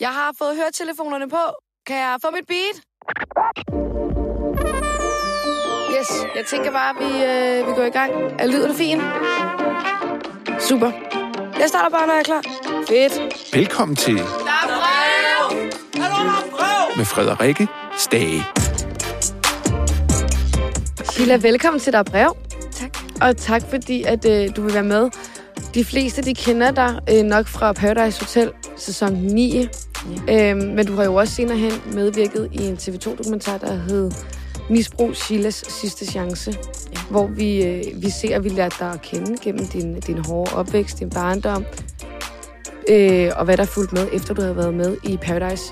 Jeg har fået høretelefonerne på. Kan jeg få mit beat? Yes, jeg tænker bare, at vi, øh, vi går i gang. Er lyden fin? Super. Jeg starter bare, når jeg er klar. Fedt. Velkommen til Der er brev! med Frederikke Stage. Sheila, velkommen til Der er brev. Tak. Og tak fordi, at øh, du vil være med. De fleste, de kender dig øh, nok fra Paradise Hotel sæson 9. Ja. Øhm, men du har jo også senere hen medvirket i en TV2-dokumentar, der hed Misbrug Sheilas sidste chance. Ja. Hvor vi, øh, vi ser, at vi lærte dig at kende gennem din, din hårde opvækst, din barndom. Øh, og hvad der er fulgt med, efter du har været med i Paradise.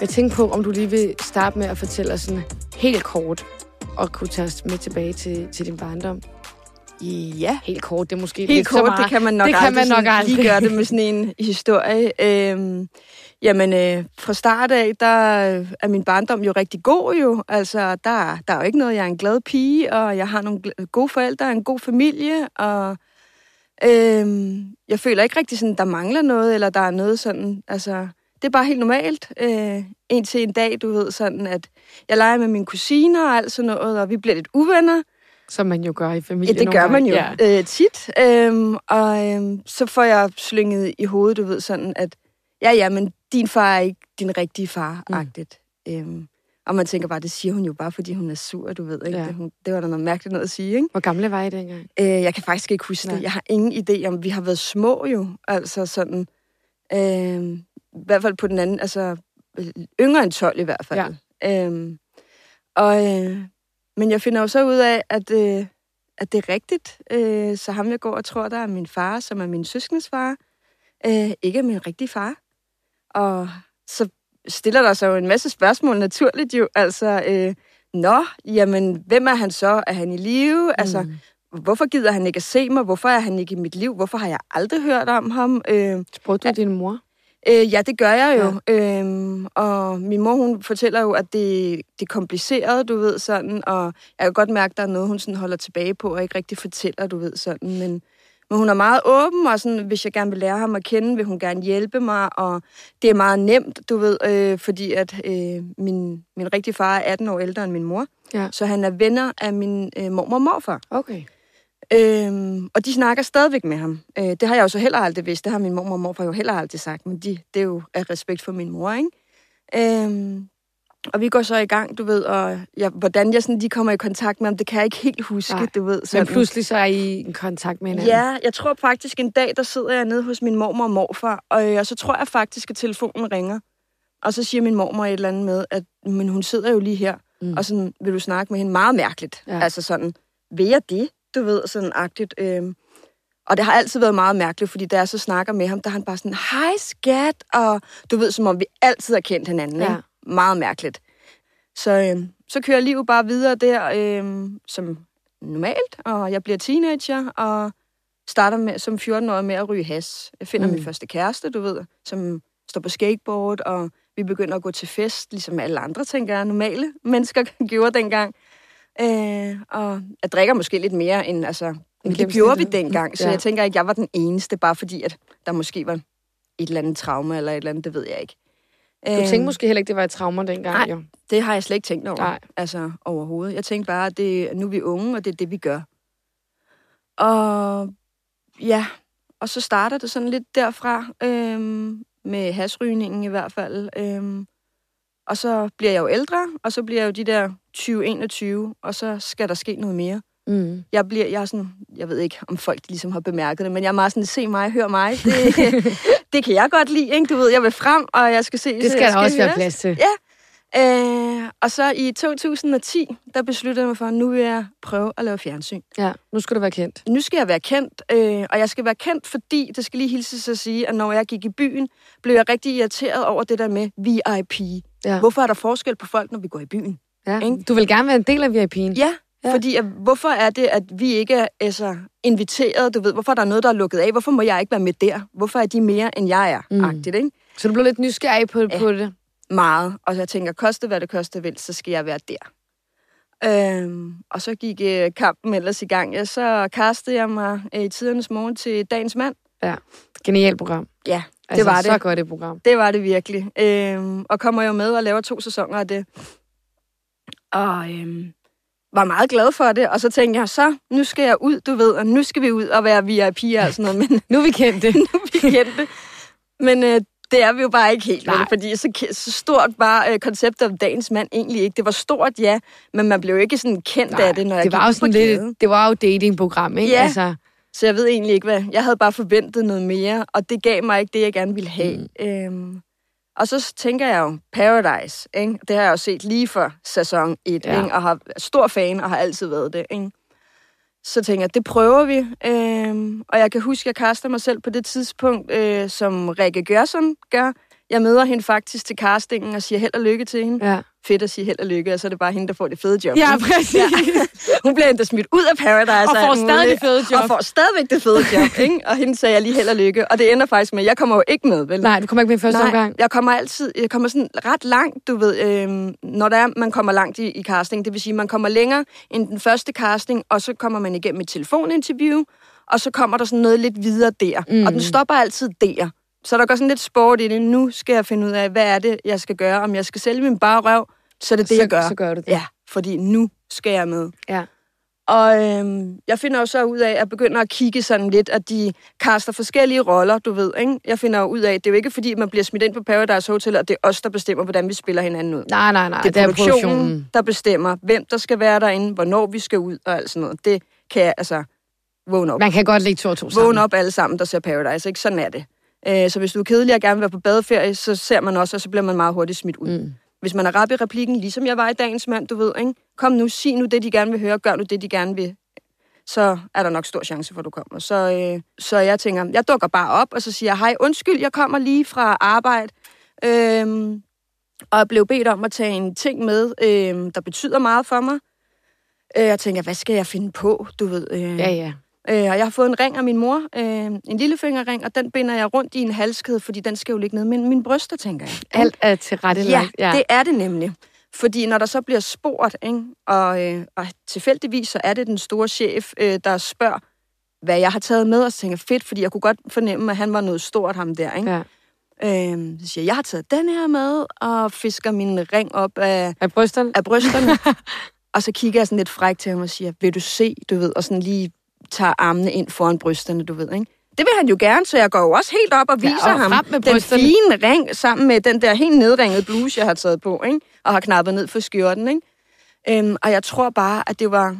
Jeg tænker på, om du lige vil starte med at fortælle os sådan helt kort, og kunne tage os med tilbage til, til din barndom. Ja. Helt kort, det er måske Helt lidt så kort, meget. det kan man nok det kan aldrig, man nok aldrig. lige gøre det med sådan en historie. Øhm, jamen, øh, fra start af, der er min barndom jo rigtig god jo. Altså, der, der er jo ikke noget, jeg er en glad pige, og jeg har nogle gl- gode forældre, en god familie, og øhm, jeg føler ikke rigtig sådan, der mangler noget, eller der er noget sådan, altså, det er bare helt normalt. Øh, en til en dag, du ved, sådan at jeg leger med mine kusiner og alt sådan noget, og vi bliver lidt uvenner. Som man jo gør i Ja, familien. det nogle gør man jo ja. øh, tit. Øhm, og øhm, så får jeg slynget i hovedet, du ved, sådan at, ja, ja, men din far er ikke din rigtige far-agtigt. Mm. Øhm, og man tænker bare, det siger hun jo bare, fordi hun er sur, du ved, ikke? Ja. Det, hun, det var da noget mærkeligt noget at sige, ikke? Hvor gamle var I dengang? Øh, jeg kan faktisk ikke huske Nej. det. Jeg har ingen idé om, vi har været små jo. Altså sådan, øh, i hvert fald på den anden, altså øh, yngre end 12 i hvert fald. Ja. Øh, og, øh, men jeg finder jo så ud af, at, øh, at det er rigtigt. Øh, så ham, jeg går og tror, der er min far, som er min søskendes far, øh, ikke er min rigtige far. Og så stiller der sig jo en masse spørgsmål naturligt jo. Altså, øh, nå, jamen, hvem er han så? Er han i live? Mm. Altså, hvorfor gider han ikke at se mig? Hvorfor er han ikke i mit liv? Hvorfor har jeg aldrig hørt om ham? Øh, Spurgte du din mor? øh, ja, det gør jeg jo. Ja. Øh, og min mor, hun fortæller jo, at det, det er kompliceret, du ved, sådan. Og jeg kan godt mærke, at der er noget, hun sådan holder tilbage på, og ikke rigtig fortæller, du ved, sådan. Men, men hun er meget åben, og sådan, hvis jeg gerne vil lære ham at kende, vil hun gerne hjælpe mig, og det er meget nemt, du ved, øh, fordi at øh, min, min rigtige far er 18 år ældre end min mor, Ja. så han er venner af min øh, mormor og morfar. Okay. Øhm, og de snakker stadigvæk med ham. Øh, det har jeg jo så heller aldrig vidst. Det har min mormor og morfar jo heller aldrig sagt. Men de, det er jo af respekt for min mor, ikke? Øhm, og vi går så i gang, du ved, og ja, hvordan jeg sådan, de kommer i kontakt med ham, det kan jeg ikke helt huske, Nej. du ved. Men Sådan. pludselig så er I i kontakt med hinanden. Ja, jeg tror faktisk en dag, der sidder jeg nede hos min mormor og morfar, og, øh, og så tror jeg faktisk, at telefonen ringer. Og så siger min mormor et eller andet med, at men hun sidder jo lige her, Mm. og sådan, vil du snakke med hende? Meget mærkeligt. Ja. Altså sådan, vil jeg det? Du ved, sådan agtigt. Øhm. Og det har altid været meget mærkeligt, fordi da jeg så snakker med ham, der er han bare sådan, hej skat, og du ved, som om vi altid har kendt hinanden. Ja. Ikke? Meget mærkeligt. Så, øhm, så kører livet bare videre der, øhm, som normalt, og jeg bliver teenager, og starter med, som 14-årig med at ryge has. Jeg finder Mm. min første kæreste, du ved, som står på skateboard, og vi begynder at gå til fest, ligesom alle andre, tænker jeg, normale mennesker gjorde dengang. Øh, og jeg drikker måske lidt mere end, altså, men det gjorde vi dengang, så Ja. jeg tænker ikke, jeg var den eneste, bare fordi, at der måske var et eller andet traume, eller et eller andet, det ved jeg ikke. Du tænkte måske heller ikke, det var et trauma dengang, nej. jo. Det har jeg slet ikke tænkt over. Nej. Altså overhovedet. Jeg tænkte bare, at det, nu er vi unge, og det er det, vi gør. Og ja, og så starter det sådan lidt derfra, øhm, med hasrygningen i hvert fald. Øhm, og så bliver jeg jo ældre, og så bliver jeg jo de der 20-21, og så skal der ske noget mere. Mm. Jeg bliver, jeg er sådan, jeg ved ikke, om folk ligesom har bemærket det, men jeg er meget sådan, se mig, hør mig. Det, det kan jeg godt lide, ikke? Du ved, jeg vil frem, og jeg skal se. Det skal der også være høres. plads til. Ja. Øh, og så i 2010, der besluttede jeg mig for, at nu vil jeg prøve at lave fjernsyn. Ja, nu skal du være kendt. Nu skal jeg være kendt, øh, og jeg skal være kendt, fordi, det skal lige hilse sig at sige, at når jeg gik i byen, blev jeg rigtig irriteret over det der med VIP. Ja. Hvorfor er der forskel på folk, når vi går i byen? Ja. Ikke? Du vil gerne være en del af VIP'en. Ja, Ja. fordi at, hvorfor er det, at vi ikke er altså, inviteret? Du ved, hvorfor er der noget, der er lukket af? Hvorfor må jeg ikke være med der? Hvorfor er de mere, end jeg er? Mm. Agtigt, ikke? Så du blev lidt nysgerrig på, Ja. på det. meget. Og jeg tænker, koste hvad det koste vil, så skal jeg være der. Øhm, og så gik øh, kampen ellers i gang. Ja, så kastede jeg mig øh, i tidernes morgen til Dagens Mand. Ja. Genialt program. Ja, Altså, var det. så godt et program. Det var det virkelig. Øhm, og kommer jo med og laver to sæsoner af det. Og øhm, var meget glad for det. Og så tænkte jeg, så nu skal jeg ud, du ved, og nu skal vi ud og være VIP'er og sådan noget. Men Nu er vi kendte. nu er vi kendte. Men øh, det er vi jo bare ikke helt, vel? fordi så, så stort var øh, konceptet om dagens mand egentlig ikke. Det var stort, ja, men man blev ikke sådan kendt Nej, af det, når jeg det var gik jo sådan lidt, det var jo datingprogram, ikke? Ja. Altså, Så jeg ved egentlig ikke, hvad... Jeg havde bare forventet noget mere, og det gav mig ikke det, jeg gerne ville have. Mm. Øhm, og så tænker jeg jo, Paradise, ikke? det har jeg jo set lige for sæson 1, Ja. ikke? og har stor fan, og har altid været det. Ikke? Så tænker jeg, det prøver vi. Øhm, og jeg kan huske, at jeg kaster mig selv på det tidspunkt, øh, som Rikke Gørsson gør. Jeg møder hende faktisk til castingen og siger held og lykke til hende. ja. Fedt at sige held og lykke, og så er det bare hende, der får det fede job. Ja, præcis. Hun bliver endda smidt ud af Paradise. Og får stadig det fede job. Og får stadigvæk det fede job, ikke? Og hende sagde jeg lige held og lykke. Og det ender faktisk med, jeg kommer jo ikke med, vel? Nej, du kommer ikke med første Nej, omgang. jeg kommer altid, jeg kommer sådan ret langt, du ved, øhm, når der er, man kommer langt i, i casting. Det vil sige, man kommer længere end den første casting, og så kommer man igennem et telefoninterview, og så kommer der sådan noget lidt videre der. Mm. Og den stopper altid der. Så der går sådan lidt sport i det. Nu skal jeg finde ud af, hvad er det, jeg skal gøre. Om jeg skal sælge min bare røv, så er det det, Så- jeg gør. så gør du det. Ja, fordi nu skal jeg med. Ja. Og øhm, jeg finder jo så ud af, at jeg begynder at kigge sådan lidt, at de kaster forskellige roller, du ved, ikke? Jeg finder jo ud af, at det er jo ikke fordi, man bliver smidt ind på Paradise Hotel, og det er os, der bestemmer, hvordan vi spiller hinanden ud. Nej, nej, nej. det er produktionen, der bestemmer, hvem der skal være derinde, hvornår vi skal ud og alt sådan noget. Det kan jeg, altså, vågne op. Man kan godt lægge to og to sammen. Vågne op alle sammen, der ser Paradise, ikke? Sådan er det. Øh, så hvis du er kedelig og gerne vil være på badeferie, så ser man også, og så bliver man meget hurtigt smidt ud. Mm. Hvis man er rap i replikken, ligesom jeg var i dagens mand, du ved, ikke? Kom nu, sig nu det, de gerne vil høre, gør nu det, de gerne vil. Så er der nok stor chance for, at du kommer. Så, øh, så jeg tænker, jeg dukker bare op, og så siger jeg, hej, undskyld, jeg kommer lige fra arbejde. Øhm, og jeg blev bedt om at tage en ting med, øhm, der betyder meget for mig. Øh, jeg tænker, hvad skal jeg finde på, du ved? Øh, Ja, ja. Øh, og jeg har fået en ring af min mor, øh, en lillefingerring, og den binder jeg rundt i en halskæde, fordi den skal jo ligge ned med mine bryster, tænker jeg. Alt er til rette Ja, ja, det er det nemlig. Fordi når der så bliver spurgt, ikke, og, øh, og tilfældigvis så er det den store chef, øh, der spørger, hvad jeg har taget med, og så tænker fedt, fordi jeg kunne godt fornemme, at han var noget stort, ham der. Ikke? ja. Øh, så siger jeg, jeg har taget den her med, og fisker min ring op af, Er brysterne? af brysterne. og så kigger jeg sådan lidt frækt til ham og siger, vil du se, du ved, og sådan lige tager armene ind foran brysterne, du ved, ikke? Det vil han jo gerne, så jeg går jo også helt op og viser og ham med den fine ring sammen med den der helt nedringede bluse, jeg har taget på, ikke? Og har knappet ned for skjorten, ikke? Øhm, og jeg tror bare, at det var...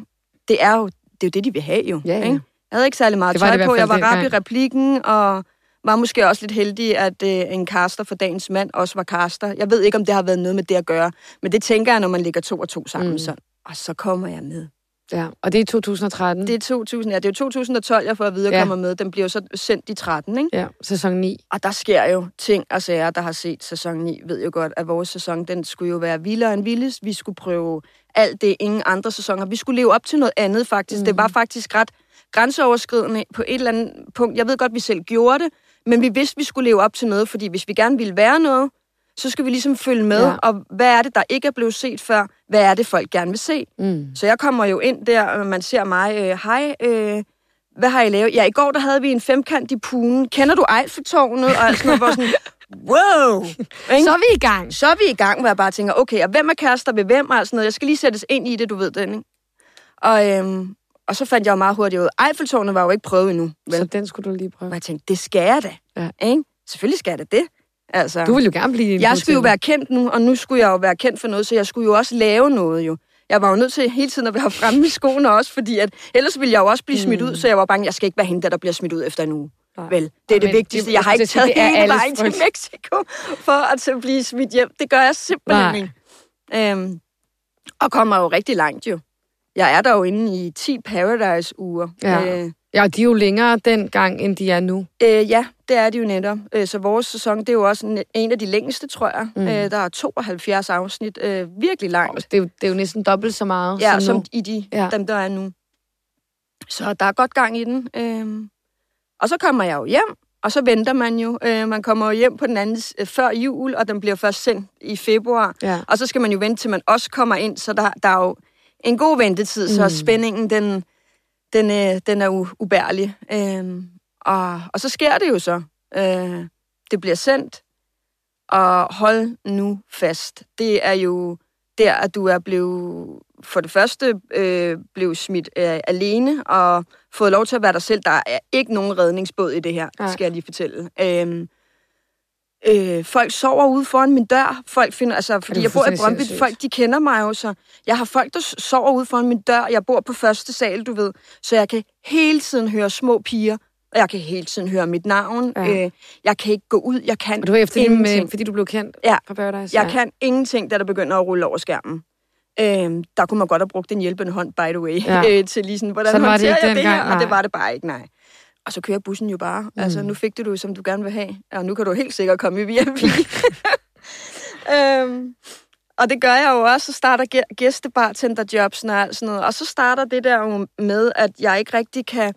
Det er jo det, er jo det de vil have, jo. Ja, ja. Ikke? Jeg havde ikke særlig meget Det det tøj hvert på. Jeg var rap i replikken, og var måske også lidt heldig, at øh, en caster for dagens mand også var caster. Jeg ved ikke, om det har været noget med det at gøre, men det tænker jeg, når man lægger to og to sammen. Mm. Sådan. Og så kommer jeg med. Ja, og det er i 2013. Det er 2000, ja, det er jo 2012, jeg får at vide, at Ja. kommer med. Den bliver jo så sendt i 13, ikke? Ja, sæson 9. Og der sker jo ting og sager, der har set sæson 9, ved jo godt, at vores sæson, den skulle jo være vildere end vildest. Vi skulle prøve alt det, ingen andre sæsoner. Vi skulle leve op til noget andet, faktisk. Mm. Det var faktisk ret grænseoverskridende på et eller andet punkt. Jeg ved godt, vi selv gjorde det, men vi vidste, vi skulle leve op til noget, fordi hvis vi gerne ville være noget, så skal vi ligesom følge med, Ja. og hvad er det, der ikke er blevet set før? Hvad er det, folk gerne vil se? Mm. Så jeg kommer jo ind der, og man ser mig, øh, hej, øh, hvad har I lavet? Ja, i går der havde vi en femkant i punen. Kender du Eiffeltårnet? Og alt sådan noget, sådan, wow! Ikke? Så er vi i gang. så er vi i gang, hvor jeg bare tænker, okay, og hvem er kærester ved hvem? Og sådan noget. Jeg skal lige sættes ind i det, du ved den, ikke? Og, øhm, og så fandt jeg jo meget hurtigt ud, Eiffeltårnet var jo ikke prøvet endnu. Vel? Så den skulle du lige prøve. Og jeg tænkte, det skal jeg da. Ja. Ikke? Selvfølgelig skal jeg da det. Altså, Du vil jo gerne blive en jeg skulle jo være kendt nu, og nu skulle jeg jo være kendt for noget, så jeg skulle jo også lave noget jo. Jeg var jo nødt til hele tiden at være fremme i skoene også, fordi at, ellers ville jeg jo også blive smidt ud, så jeg var bange, jeg skal ikke være hende, der, bliver smidt ud efter en uge. Nej. Vel, det er det Men vigtigste. det- Jeg har jeg ikke taget det er hele vejen til. Mexico for at så blive smidt hjem. Det gør jeg simpelthen ikke. Øhm, og kommer jo rigtig langt jo. Jeg er der jo inde i 10 Paradise-uger. Ja. Øh, Ja, de er jo længere dengang, end de er nu. Øh, ja, det er det jo netop. Øh, så vores sæson, det er jo også en, en af de længste, tror jeg. Mm. Øh, der er 72 afsnit. Øh, virkelig langt. Det er, jo, det er jo næsten dobbelt så meget Ja, som, som nu. i de, Ja. dem, der er nu. Så der er godt gang i den. Øh, og så kommer jeg jo hjem, og så venter man jo. Øh, man kommer jo hjem på den anden øh, før jul, og den bliver først sendt i februar. Ja. Og så skal man jo vente, til man også kommer ind, så der, der er jo en god ventetid, mm. så spændingen, den, den, øh, den er u- ubærlig. Øh, og, og så sker det jo så. Øh, det bliver sendt, og hold nu fast. Det er jo der, at du er blevet for det første øh, blev smidt øh, alene og fået lov til at være dig selv. Der er ikke nogen redningsbåd i det her, Nej. skal jeg lige fortælle. Øhm, øh, folk sover ude foran min dør. Folk finder, altså, fordi jeg bor i Brøndby, folk de kender mig jo, så jeg har folk, der sover ude foran min dør. Jeg bor på første sal, du ved, så jeg kan hele tiden høre små piger og jeg kan hele tiden høre mit navn. Ja. Øh, jeg kan ikke gå ud, jeg kan Og du er efter ingenting. Med, fordi du blev kendt ja. fra Paradise? Jeg ja. kan ingenting, da der begynder at rulle over skærmen. Øh, der kunne man godt have brugt en hjælpende hånd, by the way, ja. øh, til lige sådan, hvordan så håndterer det jeg det her? Nej. Og det var det bare ikke, nej. Og så kører bussen jo bare. Mm. Altså, nu fik du det, som du gerne vil have. Og nu kan du helt sikkert komme i VIP. øhm, og det gør jeg jo også. Så starter gæstebartenderjobs og alt sådan noget. Og så starter det der med, at jeg ikke rigtig kan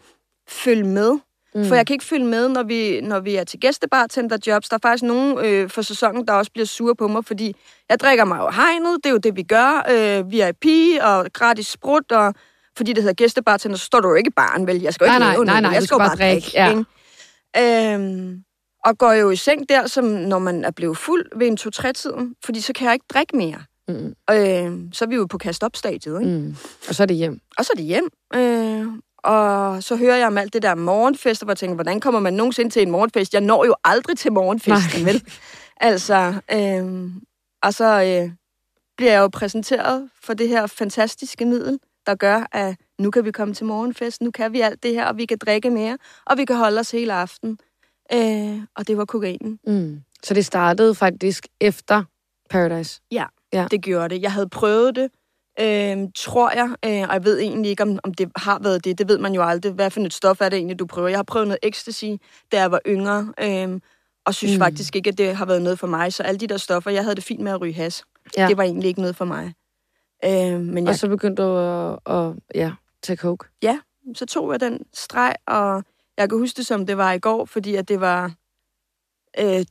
følge med. Mm. For jeg kan ikke følge med, når vi, når vi er til gæstebartenderjobs. Der er faktisk nogen øh, for sæsonen, der også bliver sure på mig, fordi jeg drikker mig jo hegnet. Det er jo det, vi gør. Øh, VIP og gratis sprut, og fordi det hedder gæstebartender, så står du jo ikke barn, vel? Jeg skal jo ikke nej, nej, nej, nej, jeg skal, bare drikke. drikke ja. Øhm, og går jo i seng der, som når man er blevet fuld ved en to-tre-tiden, fordi så kan jeg ikke drikke mere. Mm. Øh, så er vi jo på kast-op-stadiet, ikke? Mm. Og så er det hjem. Og så er det hjem. Øh, og så hører jeg om alt det der morgenfest, og jeg tænker, hvordan kommer man nogensinde til en morgenfest? Jeg når jo aldrig til morgenfesten, Nej. vel? Altså, øh, og så øh, bliver jeg jo præsenteret for det her fantastiske middel, der gør, at nu kan vi komme til morgenfest, nu kan vi alt det her, og vi kan drikke mere, og vi kan holde os hele aften. Øh, og det var kokainen. Mm. Så det startede faktisk efter Paradise? Ja, ja, det gjorde det. Jeg havde prøvet det, øh, tror jeg, øh, og jeg ved egentlig ikke, om, om det har været det. Det ved man jo aldrig. Hvad for et stof er det egentlig, du prøver? Jeg har prøvet noget ecstasy, da jeg var yngre, øh, og synes mm. faktisk ikke, at det har været noget for mig. Så alle de der stoffer, jeg havde det fint med at ryge has. Ja. Det var egentlig ikke noget for mig. Øh, men jeg, og så begyndte du at, at ja, tage coke? Ja, så tog jeg den streg, og jeg kan huske det, som det var i går, fordi at det var øh,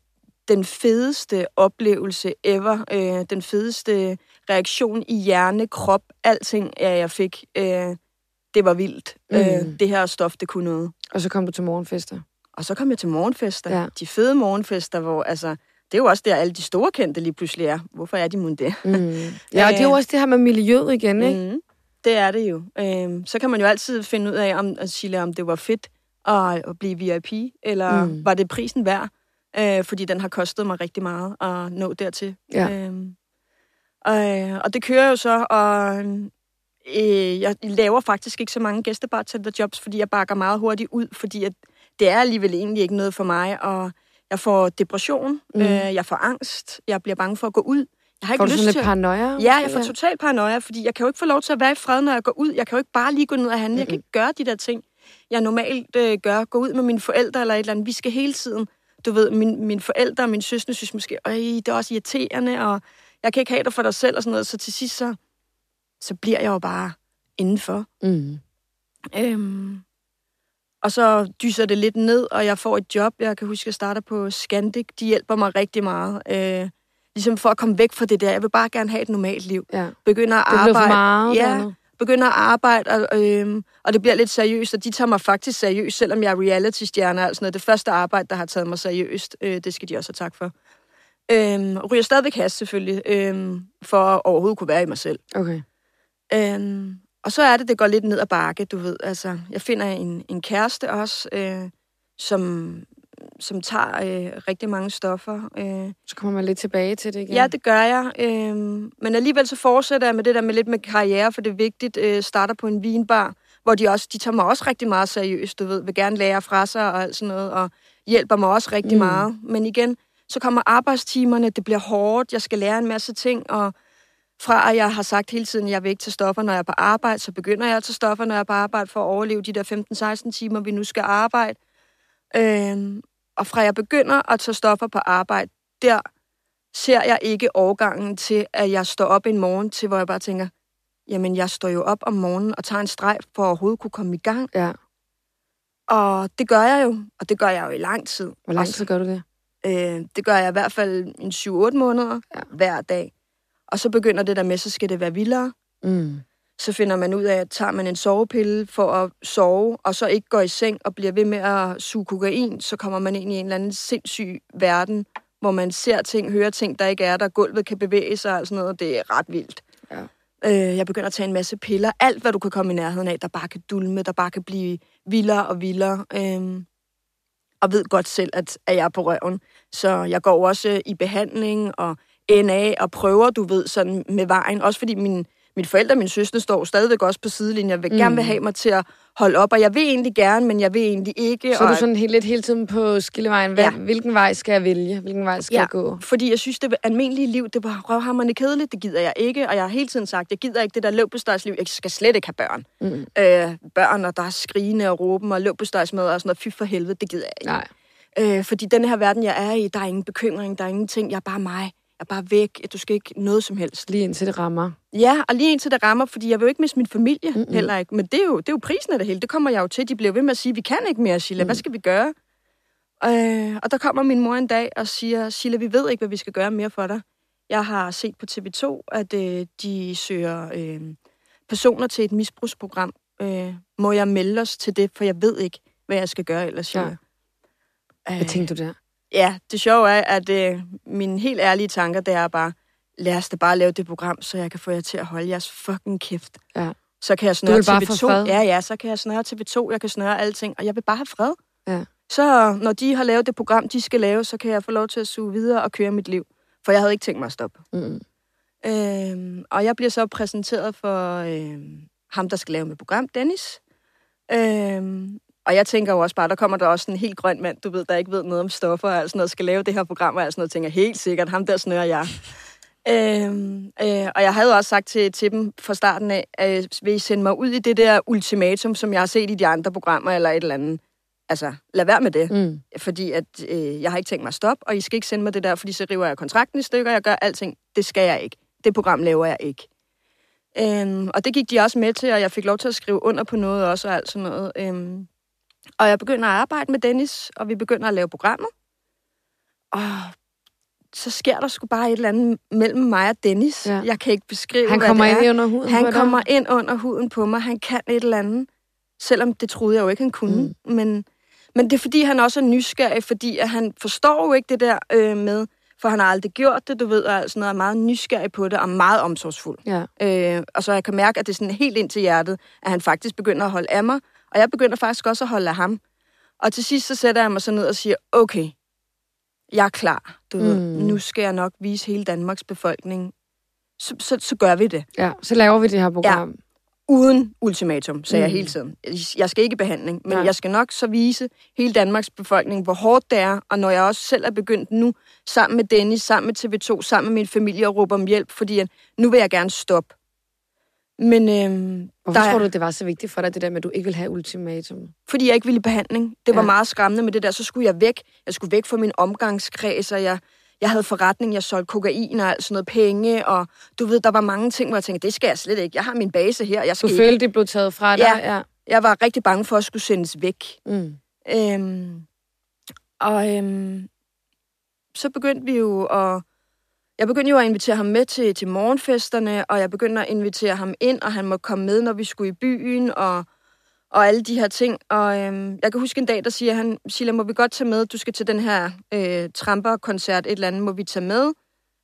den fedeste oplevelse ever. Øh, den fedeste reaktion i hjerne, krop, alting, ja, jeg fik. Øh, det var vildt. Mm. Øh, det her stof, det kunne noget. Og så kom du til morgenfester? Og så kom jeg til morgenfester. Ja. De fede morgenfester, hvor altså, det er jo også der, alle de store kendte lige pludselig er. Hvorfor er de mun det? Mm. Ja, og det er jo også det her med miljøet igen, ikke? Mm. Det er det jo. Øh, så kan man jo altid finde ud af, om, Sheila, om det var fedt at, at blive VIP, eller mm. var det prisen værd? Øh, fordi den har kostet mig rigtig meget at nå dertil. Ja. Øh, og, og det kører jo så, og øh, jeg laver faktisk ikke så mange gæstebartender-jobs, fordi jeg bakker meget hurtigt ud, fordi at det er alligevel egentlig ikke noget for mig, og jeg får depression, mm. øh, jeg får angst, jeg bliver bange for at gå ud. Jeg har ikke får lyst du sådan til... paranoia? Ja, jeg får ja. totalt paranoia, fordi jeg kan jo ikke få lov til at være i fred, når jeg går ud. Jeg kan jo ikke bare lige gå ned og handle. Mm. Jeg kan ikke gøre de der ting, jeg normalt øh, gør. Gå ud med mine forældre eller et eller andet. Vi skal hele tiden, du ved, min, mine forældre og min søstre synes måske, Øj, det er også irriterende, og jeg kan ikke have dig for dig selv og sådan noget. Så til sidst, så, så bliver jeg jo bare indenfor. Mm. Øhm, og så dyser det lidt ned, og jeg får et job. Jeg kan huske, at jeg starter på Scandic. De hjælper mig rigtig meget. Øh, ligesom for at komme væk fra det der. Jeg vil bare gerne have et normalt liv. Ja. Begynder at arbejde. Det meget, ja, begynder at arbejde, og, øh, og det bliver lidt seriøst, og de tager mig faktisk seriøst, selvom jeg er reality-stjerne og sådan noget. Det første arbejde, der har taget mig seriøst, øh, det skal de også have tak for. Øh, ryger stadigvæk has selvfølgelig, øh, for at overhovedet kunne være i mig selv. Okay. Øh, og så er det, det går lidt ned ad bakke, du ved. Altså, jeg finder en, en kæreste også, øh, som, som tager øh, rigtig mange stoffer. Øh. Så kommer man lidt tilbage til det igen? Ja, det gør jeg. Øh, men alligevel så fortsætter jeg med det der med lidt med karriere, for det er vigtigt. Øh, starter på en vinbar, hvor de også de tager mig også rigtig meget seriøst, du ved. Vil gerne lære fra sig og alt sådan noget, og hjælper mig også rigtig mm. meget. Men igen, så kommer arbejdstimerne, det bliver hårdt, jeg skal lære en masse ting, og fra at jeg har sagt hele tiden, at jeg vil ikke tage stoffer, når jeg er på arbejde, så begynder jeg at tage stoffer, når jeg er på arbejde, for at overleve de der 15-16 timer, vi nu skal arbejde. Øhm, og fra jeg begynder at tage stoffer på arbejde, der ser jeg ikke overgangen til, at jeg står op en morgen til, hvor jeg bare tænker, jamen jeg står jo op om morgenen og tager en streg for at overhovedet kunne komme i gang. Ja. Og det gør jeg jo, og det gør jeg jo i lang tid. Hvor lang tid gør du det? Øh, det gør jeg i hvert fald en 7-8 måneder ja. hver dag. Og så begynder det der med, så skal det være vildere. Mm. så finder man ud af, at tager man en sovepille for at sove, og så ikke går i seng og bliver ved med at suge kokain, så kommer man ind i en eller anden sindssyg verden, hvor man ser ting, hører ting, der ikke er der, gulvet kan bevæge sig og sådan noget, det er ret vildt. Ja. Øh, jeg begynder at tage en masse piller, alt hvad du kan komme i nærheden af, der bare kan dulme, der bare kan blive vildere og vildere. Øh, og ved godt selv, at, at jeg er på røven. Så jeg går også i behandling og NA og prøver, du ved, sådan med vejen. Også fordi min, mine forældre og min søster står stadigvæk også på sidelinjen. Jeg vil mm. gerne vil have mig til at holde op, og jeg vil egentlig gerne, men jeg vil egentlig ikke. Så er du sådan helt, lidt hele tiden på skillevejen. Hvad, ja. Hvilken vej skal jeg vælge? Hvilken vej skal ja, jeg gå? fordi jeg synes, det almindelige liv, det var røvhammerne kedeligt. Det gider jeg ikke, og jeg har hele tiden sagt, jeg gider ikke det der løbestøjsliv. Jeg skal slet ikke have børn. Mm. Øh, børn, og der er skrigende og råben og løbestøjsmad og sådan noget. Fy for helvede, det gider jeg ikke. Nej. Øh, fordi den her verden, jeg er i, der er ingen bekymring, der er ingenting. Jeg er bare mig. Er bare væk. Du skal ikke noget som helst. Lige indtil det rammer. Ja, og lige indtil det rammer, fordi jeg vil jo ikke miste min familie Mm-mm. heller ikke. Men det er, jo, det er jo prisen af det hele. Det kommer jeg jo til. De bliver ved med at sige, vi kan ikke mere, Sheila. Mm. Hvad skal vi gøre? Øh, og der kommer min mor en dag og siger, Sheila, vi ved ikke, hvad vi skal gøre mere for dig. Jeg har set på TV2, at øh, de søger øh, personer til et misbrugsprogram. Øh, må jeg melde os til det, for jeg ved ikke, hvad jeg skal gøre ellers, Sheila. Ja. Hvad øh, tænkte du der? Ja, det sjove er, at øh, mine helt ærlige tanker, det er bare, lad os da bare lave det program, så jeg kan få jer til at holde jeres fucking kæft. Ja. Så kan jeg snøre TV2. Ja, ja, så kan jeg snøre TV2, jeg kan snøre alting, og jeg vil bare have fred. Ja. Så når de har lavet det program, de skal lave, så kan jeg få lov til at suge videre og køre mit liv. For jeg havde ikke tænkt mig at stoppe. Mm. Øhm, og jeg bliver så præsenteret for øh, ham, der skal lave mit program, Dennis. Øhm, og jeg tænker jo også bare, der kommer der også en helt grøn mand, du ved, der ikke ved noget om stoffer og sådan noget, skal lave det her program og sådan noget, tænker helt sikkert, ham der snører jeg. øhm, øh, og jeg havde også sagt til, til dem fra starten af, at vil I sende mig ud i det der ultimatum, som jeg har set i de andre programmer eller et eller andet. Altså, lad være med det. Mm. Fordi at, øh, jeg har ikke tænkt mig at stoppe, og I skal ikke sende mig det der, fordi så river jeg kontrakten i stykker, jeg gør alting. Det skal jeg ikke. Det program laver jeg ikke. Øhm, og det gik de også med til, og jeg fik lov til at skrive under på noget også, og alt sådan noget. Øhm, og jeg begynder at arbejde med Dennis, og vi begynder at lave programmet. Og så sker der sgu bare et eller andet mellem mig og Dennis. Ja. Jeg kan ikke beskrive, Han kommer ind under huden Han på kommer dig. ind under huden på mig. Han kan et eller andet. Selvom det troede jeg jo ikke, han kunne. Mm. Men, men det er fordi, han også er nysgerrig, fordi at han forstår jo ikke det der øh, med, for han har aldrig gjort det, du ved, og sådan noget, er meget nysgerrig på det, og meget omsorgsfuld. Ja. Øh, og så jeg kan mærke, at det er sådan helt ind til hjertet, at han faktisk begynder at holde af mig, og jeg begynder faktisk også at holde af ham. Og til sidst så sætter jeg mig så ned og siger, okay, jeg er klar. Du mm. ved, nu skal jeg nok vise hele Danmarks befolkning. Så, så, så gør vi det. Ja, så laver vi det her program. Ja, uden ultimatum, sagde mm. jeg hele tiden. Jeg skal ikke i behandling, men ja. jeg skal nok så vise hele Danmarks befolkning, hvor hårdt det er, og når jeg også selv er begyndt nu, sammen med Dennis, sammen med TV2, sammen med min familie, og råbe om hjælp, fordi nu vil jeg gerne stoppe. Men, øhm, Hvorfor der, tror du, det var så vigtigt for dig, det der med, at du ikke ville have ultimatum? Fordi jeg ikke ville i behandling. Det var ja. meget skræmmende med det der. Så skulle jeg væk. Jeg skulle væk fra min omgangskreds, og jeg, jeg havde forretning, jeg solgte kokain og alt sådan noget penge, og du ved, der var mange ting, hvor jeg tænkte, det skal jeg slet ikke. Jeg har min base her. Jeg skal du følte, det blev taget fra dig? Ja, ja, jeg var rigtig bange for at skulle sendes væk. Mm. Øhm, og øhm, så begyndte vi jo at jeg begyndte jo at invitere ham med til, til morgenfesterne, og jeg begyndte at invitere ham ind, og han måtte komme med, når vi skulle i byen, og, og alle de her ting. Og øhm, jeg kan huske en dag, der siger han, Silla, må vi godt tage med? Du skal til den her øh, tramper-koncert, et eller andet, må vi tage med?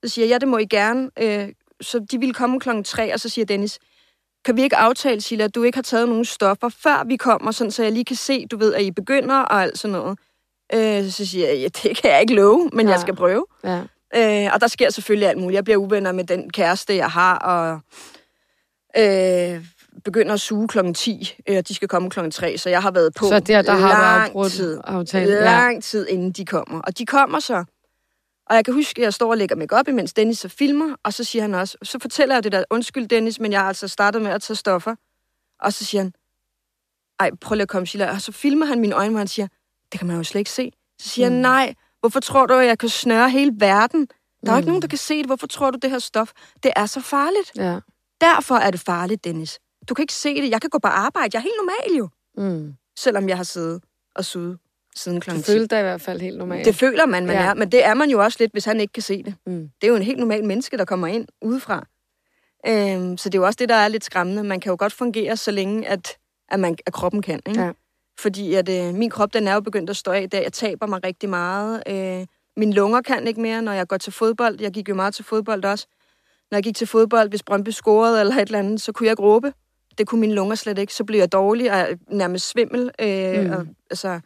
Så siger jeg, ja, det må I gerne. Øh, så de ville komme klokken tre, og så siger Dennis, kan vi ikke aftale, Silla, at du ikke har taget nogen stoffer, før vi kommer, sådan, så jeg lige kan se, du ved, at I begynder og alt sådan noget. Øh, så siger jeg, ja, det kan jeg ikke love, men ja. jeg skal prøve. Ja. Øh, og der sker selvfølgelig alt muligt. Jeg bliver uvenner med den kæreste, jeg har, og øh, begynder at suge klokken 10, øh, og de skal komme klokken 3, så jeg har været på så der, der lang har du tid, aftale. lang ja. tid, inden de kommer. Og de kommer så, og jeg kan huske, at jeg står og lægger mig op, imens Dennis så filmer, og så siger han også, så fortæller jeg det der, undskyld Dennis, men jeg har altså startet med at tage stoffer. Og så siger han, ej, prøv lige at komme, Sheila. Og så filmer han mine øjne, hvor han siger, det kan man jo slet ikke se. Så siger mm. han, nej, Hvorfor tror du, at jeg kan snøre hele verden? Der er mm. ikke nogen, der kan se det. Hvorfor tror du, det her stof, det er så farligt? Ja. Derfor er det farligt, Dennis. Du kan ikke se det. Jeg kan gå på arbejde. Jeg er helt normal jo. Mm. Selvom jeg har siddet og suget siden kl. 10. Du føler dig i hvert fald helt normal. Det føler man, man ja. er. Men det er man jo også lidt, hvis han ikke kan se det. Mm. Det er jo en helt normal menneske, der kommer ind udefra. Øhm, så det er jo også det, der er lidt skræmmende. Man kan jo godt fungere, så længe at, at, man, at kroppen kan. Ikke? Ja. Fordi at, øh, min krop, den er jo begyndt at stå af, da jeg taber mig rigtig meget. Øh, mine lunger kan ikke mere, når jeg går til fodbold. Jeg gik jo meget til fodbold også. Når jeg gik til fodbold, hvis Brøndby scorede eller et eller andet, så kunne jeg ikke råbe. Det kunne mine lunger slet ikke. Så blev jeg dårlig og nærmest svimmel. Øh, mm. og, altså,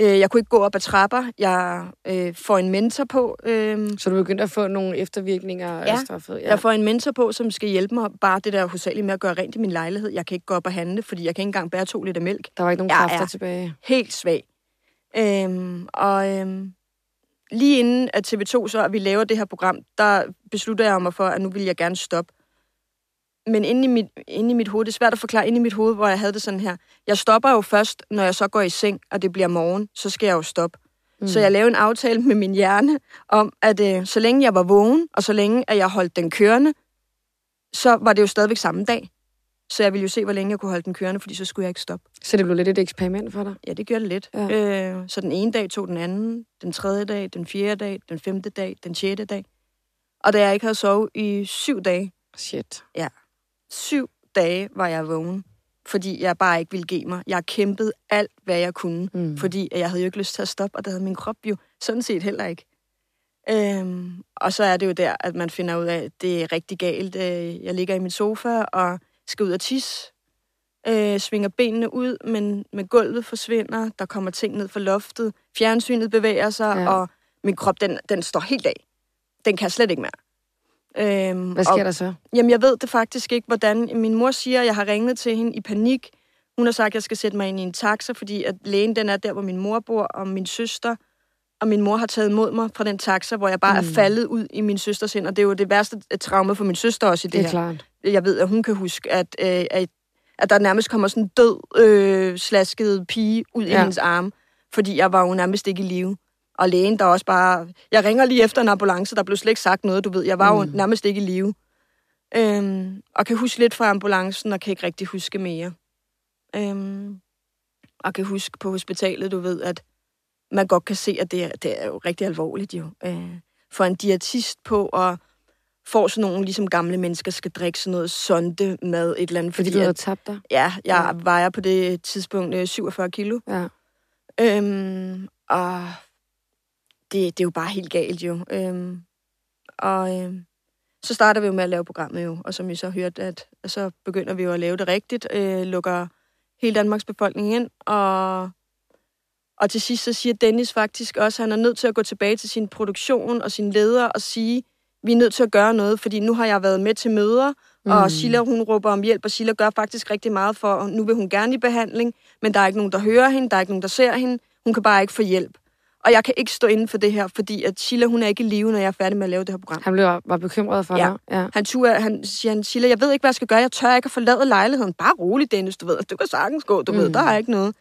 øh, jeg kunne ikke gå op ad trapper. Jeg øh, får en mentor på. Øh, Så du begyndte at få nogle eftervirkninger Ja, af straffet? jeg får en mentor på, som skal hjælpe mig bare det der hovedsageligt med at gøre rent i min lejlighed. Jeg kan ikke gå op og handle, fordi jeg kan ikke engang bære to liter mælk. Der var ikke nogen Jeg kræfter er- tilbage. helt svag. Øhm, og øhm, lige inden at TV2 så, at vi laver det her program, der beslutter jeg mig for, at nu vil jeg gerne stoppe. Men inde i, mit, inde i mit hoved, det er svært at forklare, inde i mit hoved, hvor jeg havde det sådan her. Jeg stopper jo først, når jeg så går i seng, og det bliver morgen, så skal jeg jo stoppe. Mm. Så jeg lavede en aftale med min hjerne om, at øh, så længe jeg var vågen, og så længe at jeg holdt den kørende, så var det jo stadigvæk samme dag. Så jeg ville jo se, hvor længe jeg kunne holde den kørende, fordi så skulle jeg ikke stoppe. Så det blev lidt et eksperiment for dig? Ja, det gjorde det lidt. Ja. Ja. Øh, så den ene dag tog den anden, den tredje dag, den fjerde dag, den femte dag, den sjette dag. Og da jeg ikke havde sovet i syv dage, Shit. Syv dage var jeg vågen, fordi jeg bare ikke ville give mig. Jeg kæmpede alt, hvad jeg kunne, Mm. fordi jeg havde jo ikke lyst til at stoppe, og det havde min krop jo sådan set heller ikke. Øhm, og så er det jo der, at man finder ud af, at det er rigtig galt. Øh, Jeg ligger i min sofa og skal ud og tisse. Øh, svinger benene ud, men, men gulvet forsvinder. Der kommer ting ned fra loftet. Fjernsynet bevæger sig, ja. og min krop, den, den står helt af. Den kan jeg slet ikke mere. Øhm, Hvad sker og, der så? Jamen, jeg ved det faktisk ikke, hvordan... Min mor siger, at jeg har ringet til hende i panik. Hun har sagt, at jeg skal sætte mig ind i en taxa, fordi at lægen den er der, hvor min mor bor, og min søster og min mor har taget imod mig fra den taxa, hvor jeg bare mm. er faldet ud i min søsters hænder. Det er jo det værste øh, traume for min søster også i det, Det er her. klart. Jeg ved, at hun kan huske, at, øh, at, at der nærmest kommer sådan en død, øh, slasket pige ud ja. i hendes arm, fordi jeg var jo nærmest ikke i live. Og lægen, der også bare... Jeg ringer lige efter en ambulance, der blev slet ikke sagt noget, du ved. Jeg var mm. jo nærmest ikke i live. Øhm, og kan huske lidt fra ambulancen, og kan ikke rigtig huske mere. Øhm, og kan huske på hospitalet, du ved, at man godt kan se, at det er, det er jo rigtig alvorligt jo. Øh, for en diætist på at få sådan nogle, ligesom gamle mennesker skal drikke sådan noget sonde mad, et eller andet. Fordi Fordi, du at, tabt dig? ja, jeg ja. vejer på det tidspunkt øh, 47 kilo. Ja. Øhm, og det, det er jo bare helt galt jo. Øhm, og øhm, så starter vi jo med at lave programmet jo, og som I så hørte, at, så begynder vi jo at lave det rigtigt, øh, lukker hele Danmarks befolkning ind, og, og til sidst så siger Dennis faktisk også, at han er nødt til at gå tilbage til sin produktion og sin leder og sige, vi er nødt til at gøre noget, fordi nu har jeg været med til møder, mm. og Silla hun råber om hjælp, og Silla gør faktisk rigtig meget for, og nu vil hun gerne i behandling, men der er ikke nogen, der hører hende, der er ikke nogen, der ser hende, hun kan bare ikke få hjælp. Og jeg kan ikke stå inden for det her, fordi at Sheila, hun er ikke i live, når jeg er færdig med at lave det her program. Han blev, var bekymret for Ja. dig? Ja. Han, turer, han siger, han, Sheila, jeg ved ikke, hvad jeg skal gøre. Jeg tør ikke at forlade lejligheden. Bare rolig, Dennis, du ved. Du kan sagtens gå, du mm. ved. Der er ikke noget.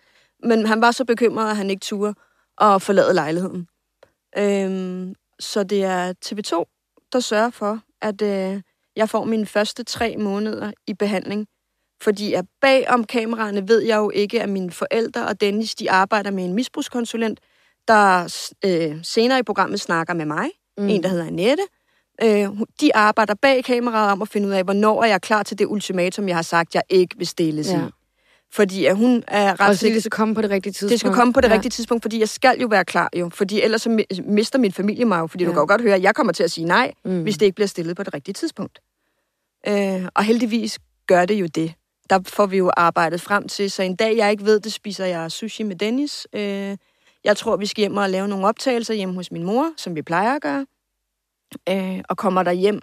Men han var så bekymret, at han ikke turde at forlade lejligheden. Øhm, så det er TV2, der sørger for, at øh, jeg får mine første tre måneder i behandling. Fordi at bag om kameraerne ved jeg jo ikke, at mine forældre og Dennis, de arbejder med en misbrugskonsulent, der øh, senere i programmet snakker med mig. Mm. En, der hedder Annette. Øh, de arbejder bag kameraet om at finde ud af, hvornår er jeg klar til det ultimatum, jeg har sagt, jeg ikke vil stilles Ja. i. Fordi at hun er ret Og så det skal komme på det rigtige tidspunkt. Det skal komme på det ja. rigtige tidspunkt, fordi jeg skal jo være klar jo. Fordi ellers så mi- mister min familie mig jo. Fordi ja. du Ja. kan jo godt høre, at jeg kommer til at sige nej, mm. hvis det ikke bliver stillet på det rigtige tidspunkt. Øh, og heldigvis gør det jo det. Der får vi jo arbejdet frem til, så en dag jeg ikke ved det, spiser jeg sushi med Dennis. Øh, jeg tror, vi skal hjem og lave nogle optagelser hjemme hos min mor, som vi plejer at gøre. Øh, og kommer der hjem.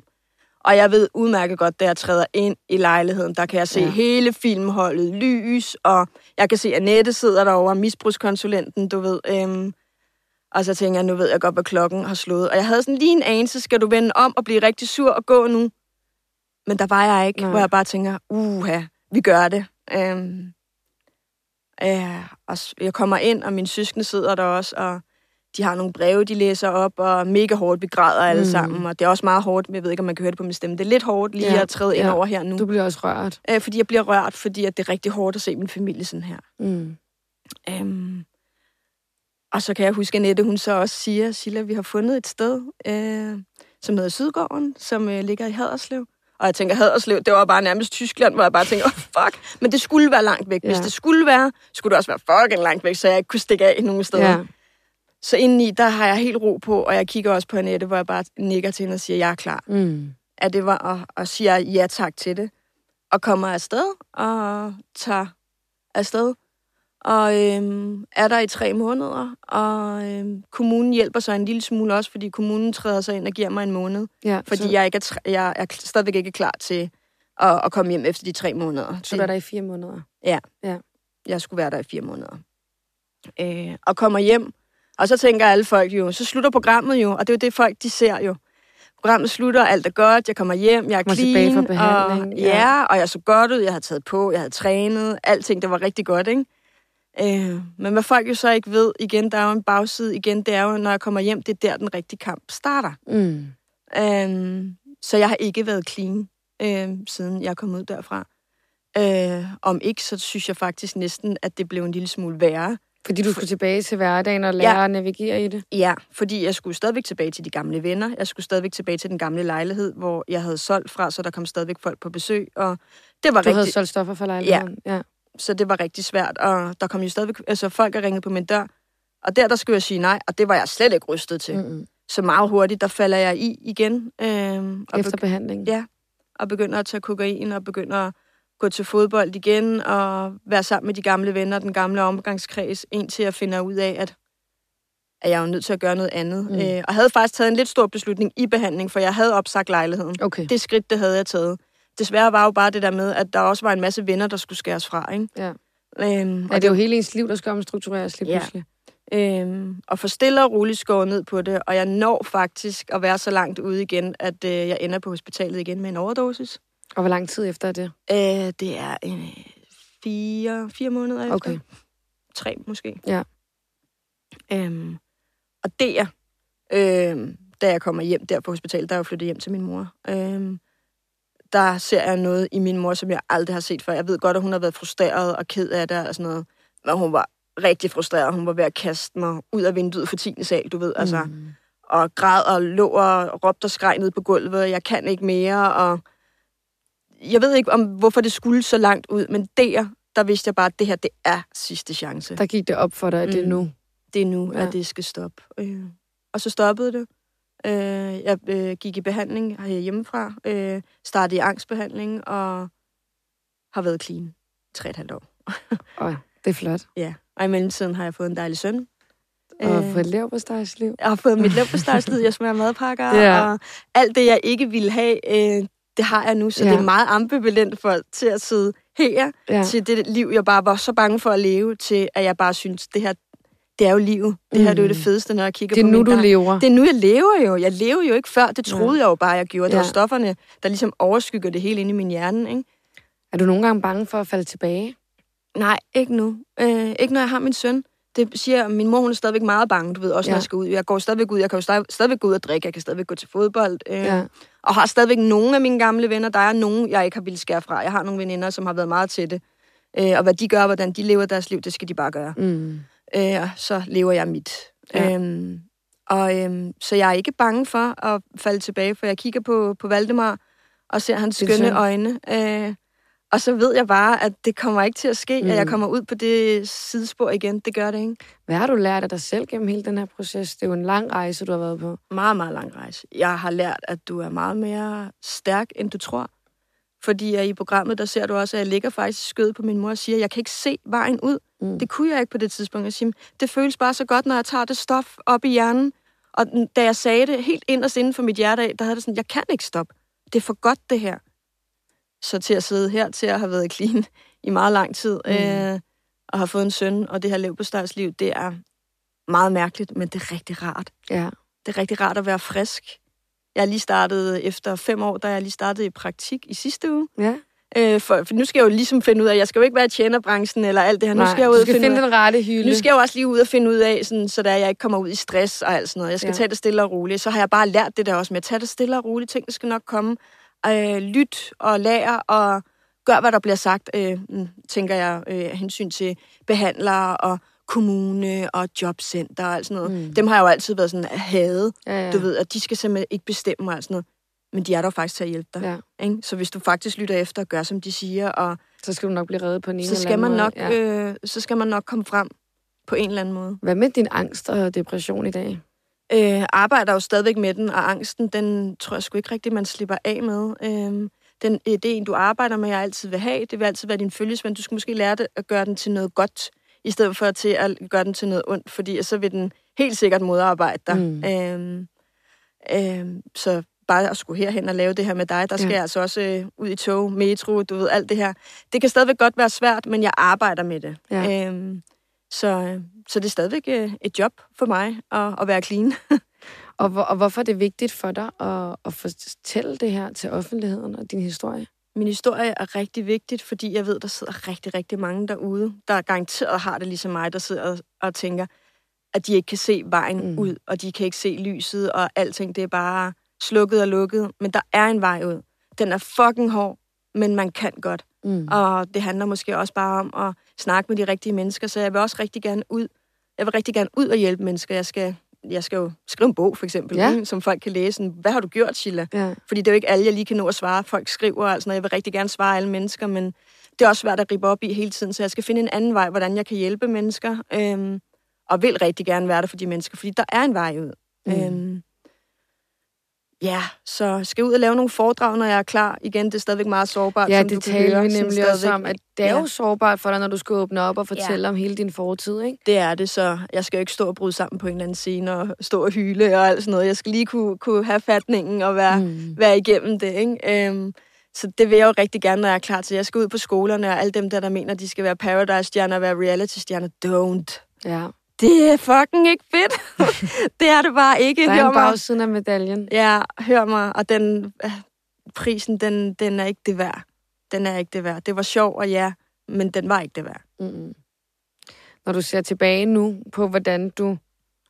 Og jeg ved udmærket godt, da jeg træder ind i lejligheden, der kan jeg se Ja. hele filmholdet lys, og jeg kan se, at Annette sidder derovre, misbrugskonsulenten, du ved. Øhm, og så tænker jeg, nu ved jeg godt, hvad klokken har slået. Og jeg havde sådan lige en anelse, skal du vende om og blive rigtig sur og gå nu? Men der var jeg ikke. Nej. hvor jeg bare tænker, uha, vi gør det. Øhm, ja, og jeg kommer ind, og min søskende sidder der også, og de har nogle breve, de læser op, og mega hårdt, vi græder alle Mm. mm. sammen. Og det er også meget hårdt, men jeg ved ikke, om man kan høre det på min stemme. Det er lidt hårdt lige Ja, at træde ind ja. over her nu. Du bliver også rørt. Øh, fordi jeg bliver rørt, fordi at det er rigtig hårdt at se min familie sådan her. Mm. Øhm, og så kan jeg huske, at Annette, hun så også siger, Silla, vi har fundet et sted, øh, som hedder Sydgården, som øh, ligger i Haderslev. Og jeg tænker, Haderslev, det var bare nærmest Tyskland, hvor jeg bare tænker, oh, fuck. Men det skulle være langt væk. Hvis Ja. det skulle være, skulle det også være fucking langt væk, så jeg ikke kunne stikke af nogen steder. Ja. Så indeni, der har jeg helt ro på, og jeg kigger også på Annette, hvor jeg bare nikker til hende og siger, jeg er klar. Mm. At det var, og, og siger ja tak til det. Og kommer afsted, og tager afsted. Og øhm, er der i tre måneder, og øhm, kommunen hjælper sig en lille smule også, fordi kommunen træder sig ind og giver mig en måned. Ja, Fordi så, jeg, ikke er, jeg er stadigvæk ikke klar til at, at komme hjem efter de tre måneder. så du er der i fire måneder. Jeg skulle være der i fire måneder. Øh, og kommer hjem, og så tænker alle folk jo, så slutter programmet jo, og det er jo det, folk de ser jo. Programmet slutter, alt er godt, jeg kommer hjem, jeg er tilbage clean. og, ja. ja. og jeg så godt ud, jeg havde taget på, jeg havde trænet, alting, det var rigtig godt, ikke? Øh, men hvad folk jo så ikke ved, igen, der er jo en bagside, igen, det er jo, når jeg kommer hjem, det er der, den rigtige kamp starter. Mm. Øhm, så jeg har ikke været clean, øhm, siden jeg kom ud derfra. Øh, om ikke, så synes jeg faktisk næsten, at det blev en lille smule værre. Fordi du skulle tilbage til hverdagen og lære Ja. at navigere i det. Ja, fordi jeg skulle stadigvæk tilbage til de gamle venner. Jeg skulle stadigvæk tilbage til den gamle lejlighed, hvor jeg havde solgt fra, så der kom stadigvæk folk på besøg. Og det var Du havde rigtig, solgt stoffer for lejligheden. Ja. ja. Så det var rigtig svært. Og der kom jo stadigvæk, altså folk er ringet på min dør. Og der, der skulle jeg sige nej, og det var jeg slet ikke rystet til. Mm. Mm-mm. Så meget hurtigt, der falder jeg i igen. Og Efter behandling. Ja, og begynder at tage kokain, og begynder at gå til fodbold igen, og være sammen med de gamle venner, den gamle omgangskreds, indtil jeg finder ud af, at, at jeg er jo nødt til at gøre noget andet. Mm. Øh, og havde faktisk taget en lidt stor beslutning i behandling, for jeg havde opsagt lejligheden. Okay. Det skridt, det havde jeg taget. Desværre var jo bare det der med, at der også var en masse venner, der skulle skæres fra. Ikke? Ja. Øhm, Ja, det er jo hele ens liv, der skal omstruktureres lige Ja. pludselig. Øhm, og få stille og roligt skåret ned på det, og jeg når faktisk at være så langt ude igen, at øh, jeg ender på hospitalet igen med en overdosis. Og hvor lang tid efter er det? Øh, det er øh, fire, fire måneder efter. Okay. Tre måske. Ja. Øhm, og der, øhm, da jeg kommer hjem der på hospitalet, der er jeg flyttet hjem til min mor, øhm, der ser jeg noget i min mor, som jeg aldrig har set før. Jeg ved godt, at hun har været frustreret og ked af det og sådan noget. Men hun var rigtig frustreret. Hun var ved at kaste mig ud af vinduet for 10. sal, du ved. Altså, Mm. og græd og lå og råbte og skreg ned på gulvet, jeg kan ikke mere, og jeg ved ikke, om hvorfor det skulle så langt ud, men der, der vidste jeg bare, at det her, det er sidste chance. Der gik det op for dig, at det er Mm. nu. Det er nu, Ja. ja. at det skal stoppe. Øh. Og så stoppede det. Øh, jeg øh, gik i behandling her hjemmefra, øh, startede i angstbehandling, og har været clean tre et halvt år. Og det er flot. Ja. Og i mellemtiden har jeg fået en dejlig søn. Og Øh. få et lev på liv. Jeg har fået mit liv på startslid, jeg smager madpakker, Ja. og alt det, jeg ikke ville have, øh, det har jeg nu. Så ja. det er meget ambivalent for til at sidde her, ja. til det liv, jeg bare var så bange for at leve, til at jeg bare synes, det her, det er jo livet. Det her, det er jo det Mm. fedeste, når jeg kigger Det er på nu, du lever. Det er nu, jeg lever jo. Jeg lever jo ikke før. Det troede Ja. jeg jo bare, jeg gjorde. Det Ja. var stofferne, der ligesom overskygger det hele inde i min hjerne. Ikke? Er du nogle gange bange for at falde tilbage? Nej, ikke nu. Øh, ikke når jeg har min søn. Det siger min mor hun er stadigvæk meget bange, du ved, også Ja. når jeg skal ud. Jeg går stadigvæk ud, jeg kan jo stadig, stadigvæk gå ud og drikke, jeg kan stadigvæk gå til fodbold. Øh, Ja. Og har stadigvæk nogle af mine gamle venner. Der er nogen, jeg ikke har ville skære fra. Jeg har nogle veninder, som har været meget til det. Øh, og hvad de gør, hvordan de lever deres liv, det skal de bare gøre. Mm. Øh, og så lever jeg mit. Ja. Øhm, og øhm, så jeg er ikke bange for at falde tilbage, for jeg kigger på, på Valdemar og ser hans skønne søn. øjne. Øh, og så ved jeg bare, at det kommer ikke til at ske, mm. at jeg Mm. kommer ud på det sidespor igen. Det gør det ikke. Hvad har du lært af dig selv gennem hele den her proces? Det er jo en lang rejse, du har været på. Meget, meget lang rejse. Jeg har lært, at du er meget mere stærk, end du tror. Fordi at i programmet, der ser du også, at jeg ligger faktisk i skødet på min mor og siger, at jeg kan ikke se vejen ud. Mm. Det kunne jeg ikke på det tidspunkt. Jeg siger, det føles bare så godt, når jeg tager det stof op i hjernen. Og da jeg sagde det helt inderst inden for mit hjerte, der havde det sådan, jeg kan ikke stoppe. Det er for godt, det her. Så til at sidde her, til at have været clean i meget lang tid, Mm. øh, og have fået en søn, og det her lev på liv, det er meget mærkeligt, men det er rigtig rart. Ja. Det er rigtig rart at være frisk. Jeg er lige startet, efter fem år, der er jeg lige startet i praktik i sidste uge. Ja. Øh, for, for nu skal jeg jo ligesom finde ud af, jeg skal jo ikke være i tjenerbranchen eller alt det her. Nu Nej, skal jeg ud du skal finde, finde ud af, den rette hylde. nu skal jeg jo også lige ud og finde ud af, sådan, så der jeg ikke kommer ud i stress og alt sådan noget. Jeg skal Ja. tage det stille og roligt. Så har jeg bare lært det der også med at tage det stille og roligt. Ting, der skal nok komme. Øh, lyt og lær og gør, hvad der bliver sagt, øh, mm, tænker jeg, øh, hensyn til behandlere og kommune og jobcenter og alt sådan noget. Mm. Dem har jeg jo altid været sådan hadet. ja, ja. Du ved, at de skal simpelthen ikke bestemme og sådan noget. men de er der faktisk til at hjælpe dig. Ja. Ikke? Så hvis du faktisk lytter efter og gør, som de siger, og Så skal du nok blive reddet på en så eller anden måde. nok, Ja. øh, så skal man nok komme frem på en eller anden måde. Hvad med din angst og depression i dag? Øh, arbejder jo stadigvæk med den, og angsten, den tror jeg sgu ikke rigtigt, man slipper af med. Øh, den, en, du arbejder med, jeg altid vil have. Det vil altid være din følgesvend. Du skal måske lære det at gøre den til noget godt, i stedet for til at gøre den til noget ondt, fordi så vil den helt sikkert modarbejde dig. Mm. Øh, øh, så bare at skulle herhen og lave det her med dig, der skal Ja. jeg altså også øh, ud i tog, metro, du ved, alt det her. Det kan stadigvæk godt være svært, men jeg arbejder med det. Ja. Øhm, så, øh, så det er stadigvæk øh, et job for mig at, at være clean. Og, hvor, og hvorfor er det vigtigt for dig at, at fortælle det her til offentligheden og din historie? Min historie er rigtig vigtigt, fordi jeg ved, der sidder rigtig, rigtig mange derude, der garanteret har det ligesom mig, der sidder og, tænker, at de ikke kan se vejen mm. ud, og de kan ikke se lyset, og alting, det er bare slukket og lukket. Men der er en vej ud. Den er fucking hård, men man kan godt. Mm. Og det handler måske også bare om at snakke med de rigtige mennesker, så jeg vil også rigtig gerne ud. Jeg vil rigtig gerne ud og hjælpe mennesker. Jeg skal, jeg skal jo skrive en bog, for eksempel, Ja. som folk kan læse. Sådan, Hvad har du gjort, Sheila? Ja. Fordi det er jo ikke alle, jeg lige kan nå at svare. Folk skriver altså, når jeg vil rigtig gerne svare alle mennesker, men det er også svært at rippe op i hele tiden, så jeg skal finde en anden vej, hvordan jeg kan hjælpe mennesker. Øhm, og vil rigtig gerne være der for de mennesker, fordi der er en vej ud. Mm. Øhm, ja, så skal jeg ud og lave nogle foredrag, når jeg er klar. Igen, det er stadigvæk meget sårbart, Ja, som du det kan taler høre. vi nemlig også om, at det er jo Ja. sårbart for dig, når du skal åbne op og fortælle om hele din fortid, ikke? Det er det, så jeg skal jo ikke stå og bryde sammen på en eller anden scene og stå og hyle og alt sådan noget. Jeg skal lige kunne, kunne have fatningen og være, Mm. være igennem det, ikke? Øhm, så det vil jeg jo rigtig gerne, når jeg er klar til. Jeg skal ud på skolerne, og alle dem der, der mener, de skal være Paradise-stjerner og være reality-stjerner, don't. Ja. Det er fucking ikke fedt. det er det bare ikke. Der er Hør en bagsiden af medaljen. Ja, hør mig. Og den øh, prisen, den, den er ikke det værd. Den er ikke det værd. Det var sjov, og ja, men den var ikke det værd. Mm. Når du ser tilbage nu på, hvordan du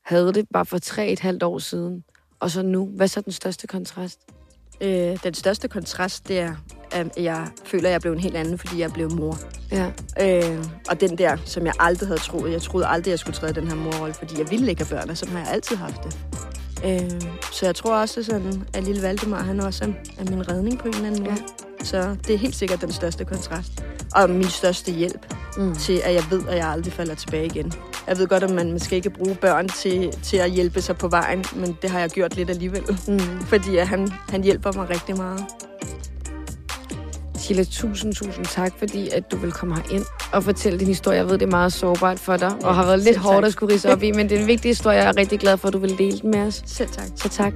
havde det bare for tre et halvt år siden, og så nu, hvad er så den største kontrast? Øh, den største kontrast, det er, at jeg føler, at jeg blev en helt anden, fordi jeg blev mor. Ja. Øh, og den der, som jeg aldrig havde troet. Jeg troede aldrig, jeg skulle træde den her morrolle, fordi jeg ville ikke have børn, og sådan har jeg altid haft det. Øh, så jeg tror også, sådan, at lille Valdemar, han også er, er min redning på en eller anden måde. Ja. Så det er helt sikkert den største kontrast. Og min største hjælp Mm. til, at jeg ved, at jeg aldrig falder tilbage igen. Jeg ved godt, at man måske ikke bruge børn til, til at hjælpe sig på vejen, men det har jeg gjort lidt alligevel. Mm. Fordi at han, han hjælper mig rigtig meget. Sheila, tusind, tusind tak, fordi at du vil komme ind og fortælle din historie. Jeg ved, det er meget sårbart for dig, og Ja, har været lidt hårdt at skulle rise op i, men det er en vigtig historie, og jeg er rigtig glad for, at du vil dele den med os. Selv tak. Så tak.